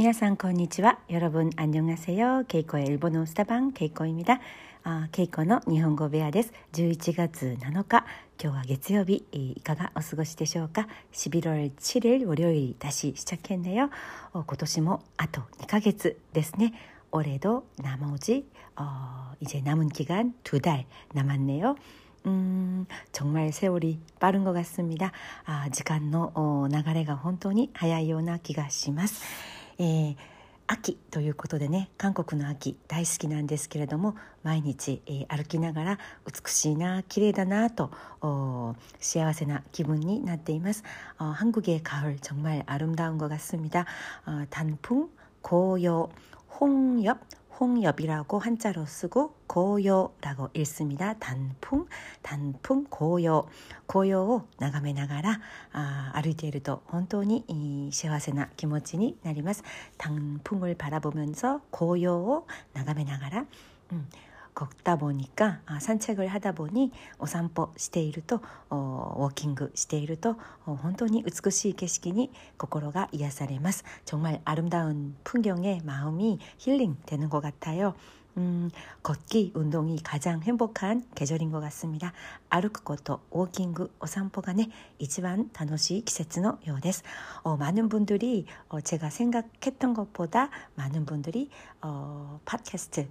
みなさんこんにちは。よろぶんあんにょんがせよ。けいこえ、日本のスタバン、けいこいみだ。けいこの日本語部屋です。11月7日、今日は月曜日、いかがお過ごしでしょうか。しびろりちれりお料いだししちゃけんだよ。今年もあと2か月ですね。おれどなもじ、いぜなむんきがん、とだい、なまんねよ。うん、ま정말세월이빠른것같습니 다。 時間の流れが本当に早いような気がします。えー、秋ということでね韓国の秋大好きなんですけれども毎日、えー、歩きながら美しいな綺麗だなと幸せな気分になっています。어한의가을정말아름다운것같습니다단풍홍엽 홍엽이라고 한자로 쓰고 고요라고 읽습니다. 단풍, 단풍, 고요. 고요を 眺めながらあ歩いていると本当に幸せな気持ちになります。단풍을 아, 바라보면서 고요を眺めながら、うん 걷다보니까산책을하다보니오포お散歩しているとウォーキングしていると本当に美しい景色に心が癒されます。정말아름다운풍경에마음이힐링되는것같아요음걷기운동이가장행복한계절인것같습니다歩くことウォーキングお散歩がね、一番楽しい季節のようです어많은분들이어제가생각했던것보다많은분들이어팟캐스트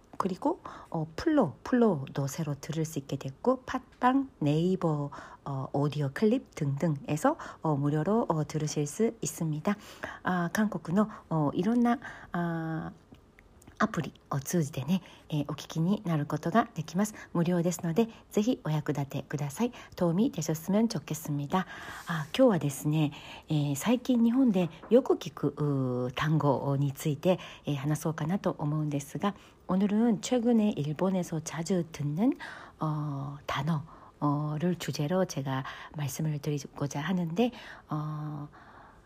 그리고어플로플로도새로들을수있게됐고팟빵네이버어오디오클립등등에서어무료로어들으실수있습니다あ韓国のおいろんなあアプリを通じてね、えー、お聞きになることができます。無料ですので、ぜひお役立てください。도움이되셨으면좋겠습니 다。 あ今日はですね、えー、最近日本でよく聞く単語について、えー、話そうかなと思うんですが、 오늘은 최근에 일본에서 자주 듣는 어, 단어를 주제로 제가 말씀을 드리고자 하는데 어,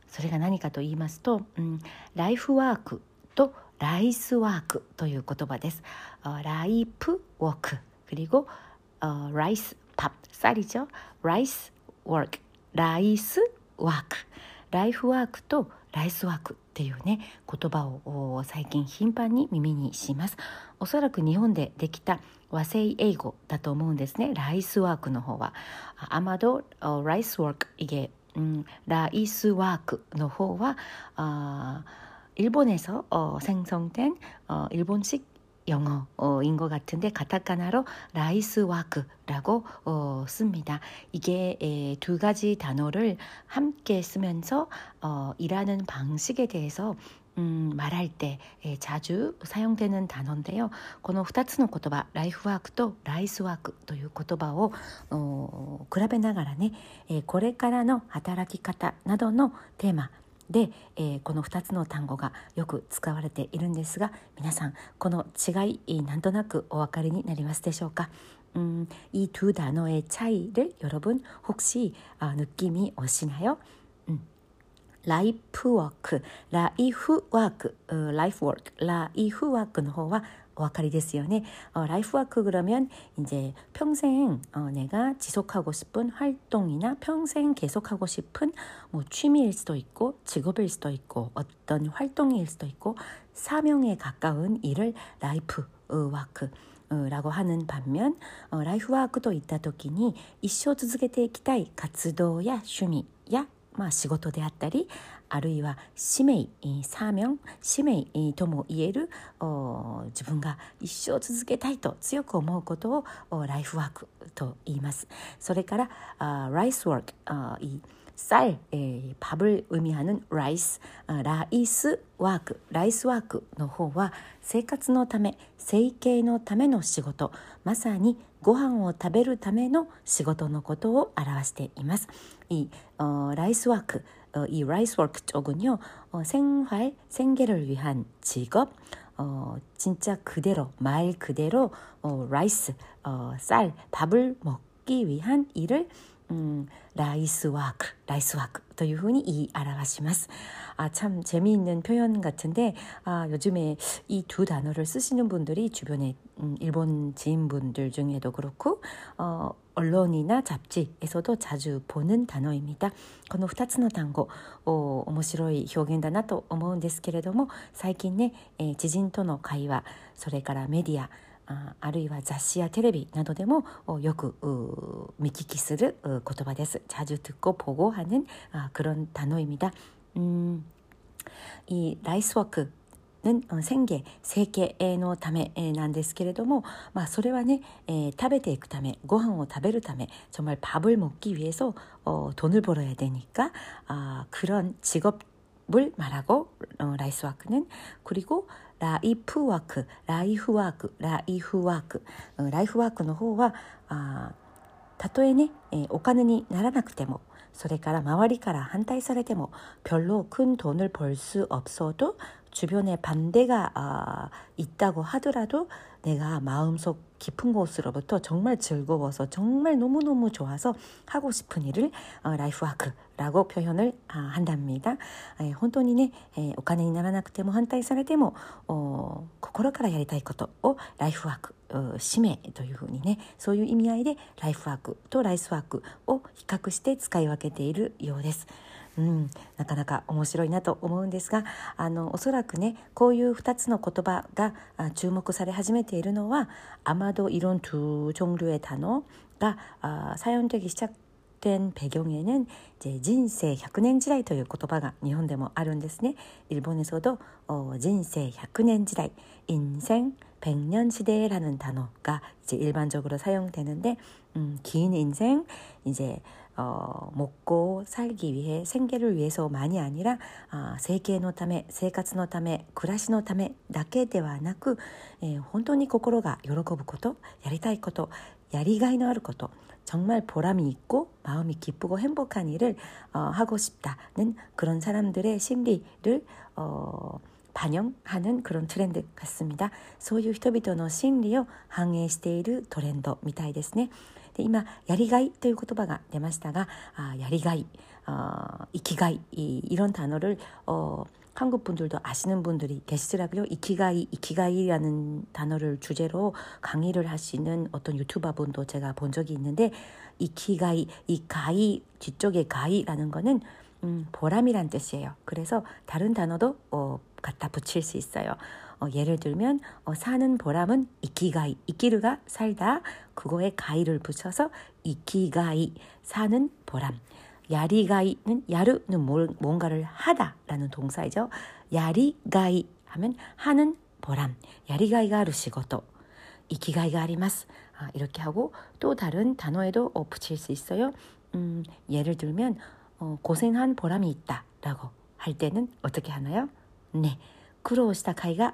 それが何かと言いますと、うん、ライフワークとライスワークという言葉です。ライプワーク、그리고ライス밥 음, 어, 어, 쌀이죠. 라이스 워크, 라이스 워크, 라이프 워크 또ライスワークっていうね言葉を最近頻繁に耳にしますおそらく日本でできた和製英語だと思うんですねライスワークの方はアマドライスワークイゲ、うん、ライスワークの方はあ일본에서생성된일본식 영어인 것 같은데 가타카나로 라이스와크라고 어, 씁니다. 이게 에, 두 가지 단어를 함께 쓰면서 어, 일하는 방식에 대해서 음, 말할 때 에, 자주 사용되는 단어인데요. この2つの言葉、ライフワークとライスワークという言葉を 어, 比べながらね、これからの働き方などのテーマで、えー、この2つの単語がよく使われているんですが皆さんこの違いなんとなくお分かりになりますでしょうかう음이두단어의차이를여러분혹시아느낌이오시나요ライフワーク、ライフワーク、ライフワーク、ライフワークの方はお分かりですよね。 어, 라이프워크 그러면 이제 평생 어, 내가 지속하고 싶은 활동이나 평생 계속하고 싶은 뭐 취미일 수도 있고 직업일 수도 있고 어떤 활동일 수도 있고 사명에 가까운 일을 라이프 워크 라고 하는 반면 어, 라이프워크도 있다 時に一生続けていきたい活動や趣味やまあ、仕事であったりあるいは使命サーミョン使命ともいえる自分が一生続けたいと強く思うことをライフワークと言いますそれからライスワーク쌀에밥을의미하는 r i ライ라이스ク、ライスワークの方は生活のため、生計のための仕事、まさにご飯を食べるための仕事のことを表しています。이어라이스워크어이라이스워크쪽은요어생활생계를위한직업어진짜그대로말그대로어라이스어쌀밥을먹기위한일을うん、ライスワーク、ライスワークというふうに言い表します。 아, 참 재미있는 표현 같은데 아, 요즘에 이 두 단어를 쓰시는 분들이 주변에 음, 일본 지인분들 중에도 그렇고 어, 언론이나 잡지에서도 자주 보는 단어입니다. この2つの単語面白い表現だなと思うんですけれども最近ね、えー、知人との会話それからメディア ああるいは雑誌やテレビなどでもよく見聞きする言葉です。자주듣고보고하는그런단어입니다 음、 이라이스워크는생 계、 生計のためなんですけれども、まあ、それはね、えー、食べていくため、ご飯を食べるため、정말밥을먹기위해서어돈을벌어야되니까아그런직업을 말하고 어, 라이스와크는 그리고 라이프와크, 라이프와크, 라이프와크, 어, 라이프와크の方は 아, たとえね、お金にならなくても、それから周りから反対されても 예, 별로 큰 돈을 벌 수 없어도 주변에 반대가 いったごはどらど 아, 내가마음속깊은곳으로부터정말즐거워서정말너무너무좋아서하고싶은일을라이프와크라고표현을한답니다本当にね、お金にならなくても反対されても、心からやりたいことをライフワーク使命というふうにねそういう意味合いでライフワークとライスワークを比較して使い分けているようです。うん、なかなか面白いなと思うんですがあのおそらくねこういう2つの言葉が注目され始めているのは「アマドイロン・トゥ・ジョン・ルエ・タが「サヨン・デギ・シャ・テン・ペギョン・人生100年時代」という言葉が日本でもあるんですね。日本ですほど「人生1年時代」「陰線」1年時代라는단어가이제일반적으로사용되는데음긴인생 어、 먹고 살기 위해 생계를 위해서만이 아니라あ生計のため生活のため暮らしのためだけではなく、えー、本当に心が喜ぶことやりたいことやりがいのあること 아, 예, 정말 보람이 있고 마음이 기쁘고 행복한 일을 어, 하고 싶다는 그런 사람들의 심리를 어, 반영하는 그런 트렌드 같습니다. 소유 히토비토의 심리를 항해しているトレンドみたいですね。 で今やりがいという言葉が出ましたがあやりがい어 이키가이 이, 런 단어를 어 한국 분들도 아시는 분들이 계시더라고요. 이키가이 이키가이라는 단어를 주제로 강의를 하시는 어떤 유튜버 분도 제가 본 적이 있는데 이키가이 이 가이 뒤쪽에 가이라는 거는 음, 보람이란 뜻이에요. 그래서 다른 단어도 어, 갖다 붙일 수 있어요. 어, 예를 들면 어, 사는 보람은 이키가이, 이키루가 살다 그거에 가이를 붙여서 이키가이 사는 보람. 야리가이는 야루는 뭔가를 하다라는 동사이죠. 야리가이 하면 하는 보람. 야리가이가 루시고또 이키가이가 아리마스. 아, 이렇게 하고 또 다른 단어에도 어, 붙일 수 있어요. 음, 예를 들면 어, 고생한 보람이 있다라고 할 때는 어떻게 하나요? 네, 苦労시다甲이가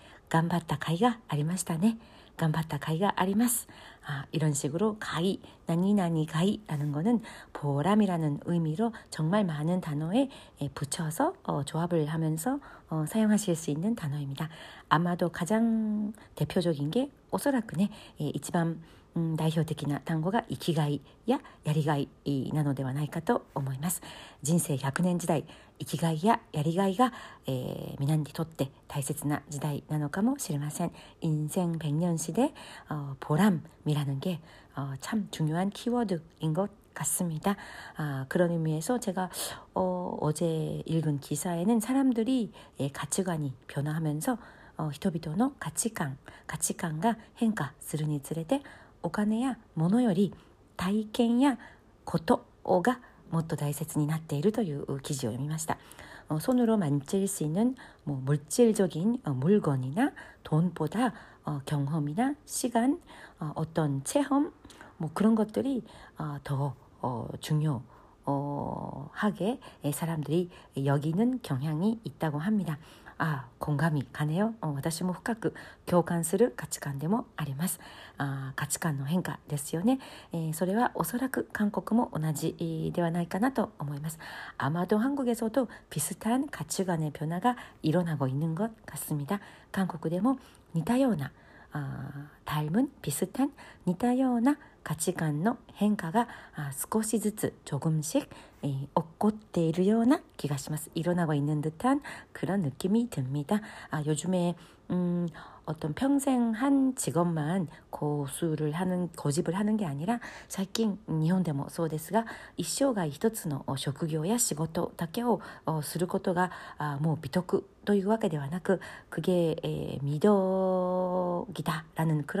頑張った甲斐がありましたね。頑張った 가이가 あります. 아, 이런 식으로 가이, 나니나니 가이라는 거는 보람이라는 의미로 정말 많은 단어에 예, 붙여서 어, 조합을 하면서 어, 사용하실 수 있는 단어입니다. 아마도 가장 대표적인 게 오소라쿠네, 예, 이치밤 うん、代表的な単語が生きがいややりがいなのではないかと思います人生100年時代生きがいややりがいが、えー、皆にとって大切な時代なのかもしれません인생100년시대어보람이라는게어참중요한키워드인것같습니다아그런의미에서제가어어제읽은기사에는사람들이예가치관이변화하면서人々の価値観価値観が変化するにつれてお金や物より体験やことがもっと大切になっているという記事を読みました。 어, 손으로 만질 수 있는 뭐 물질적인 어, 물건이나 돈보다 어, 경험이나 시간, 어, 떤 체험 뭐 그런 것들이 어, 더 어, 중요. 어, 하게 사람들이 여기는 경향이 있다고 합니다. ああ今上金を私も深く共感する価値観でもありますあ価値観の変化ですよね、えー、それはおそらく韓国も同じではないかなと思います아마도한국에서도비슷한가치관의변화가일어나고있는것같습니다韓国でも似たようなあ 닮은 비슷한 니타요나 가치관의 변화가 아, 조금씩 조금씩起こっているような気がします. 일어나고 있는 듯한 그런 느낌이 듭니다. 아, 요즘에 음, 어떤 평생 한 직업만 고수를 하는 고집을 하는 게 아니라 최근 일본でも そうですが 一生涯一つの職業や仕事だけをすることがもう美徳というわけではなく그게 미덕이다라는 그런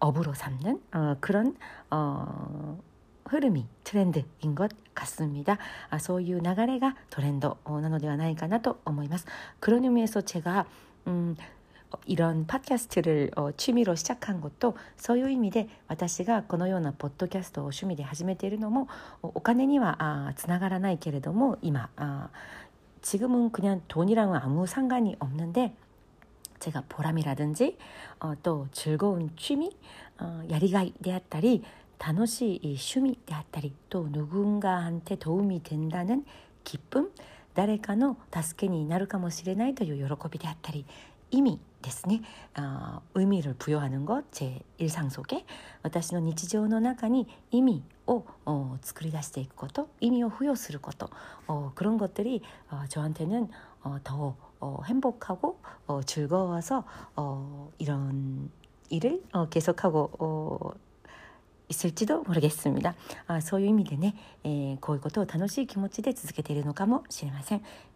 업으로 삼는 어, 그런 어, 흐름이 트렌드인 것 같습니다. 아, そういう流れがトレンドなのではないかなと思います. 그런 의미에서 제가 음, 이런 팟캐스트를 어, 취미로 시작한 것도 소유의미で私がこのようなポッドキャスト趣味で始めているのもお金にはつながらないけれども今あ 어, 아, 아, 지금은 그냥 돈이랑은 아무 상관이 없는데 제가보람이라든지어또즐거운취미어야리가이되었다리단호시이슈미되었다리또누군가한테도움ん된다는기쁨誰かの다스케니나るかもしれないという喜びであったり、의미ですね。ウミルプヨハヌンゴチェイルサンソケ。私の日常の中に意味を作り出していくこと、意味を付与すること、クロンゴテリ、ジョアンテヌン、トと。 어, 행복하고 어, 즐거워서 어, 이런 일을 어, 계속하고 어, 있을지도あそういう意味でね、えー、こういうことを楽しい気持ちで続けているのかもしれません。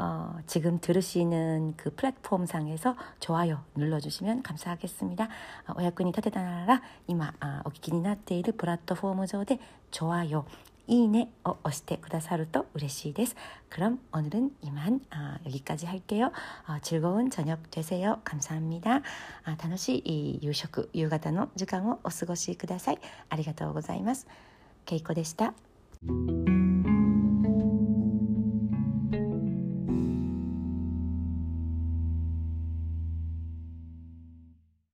어, 지금 들으시는 그 플랫폼 상에서 좋아요 눌러주시면 감사하겠습니다. 어, 오약군이 타테다나라 이마 아, 오키키니나테이르 플랫폼 상에 좋아요 いいねを押してくださると嬉しいです. 어, 그럼 오늘은 이만 아, 여기까지 할게요. 아, 즐거운 저녁 되세요. 감사합니다. 아, 楽しい夕食、夕方の時間をお過ごしください。ありがとうございます。けいこでした。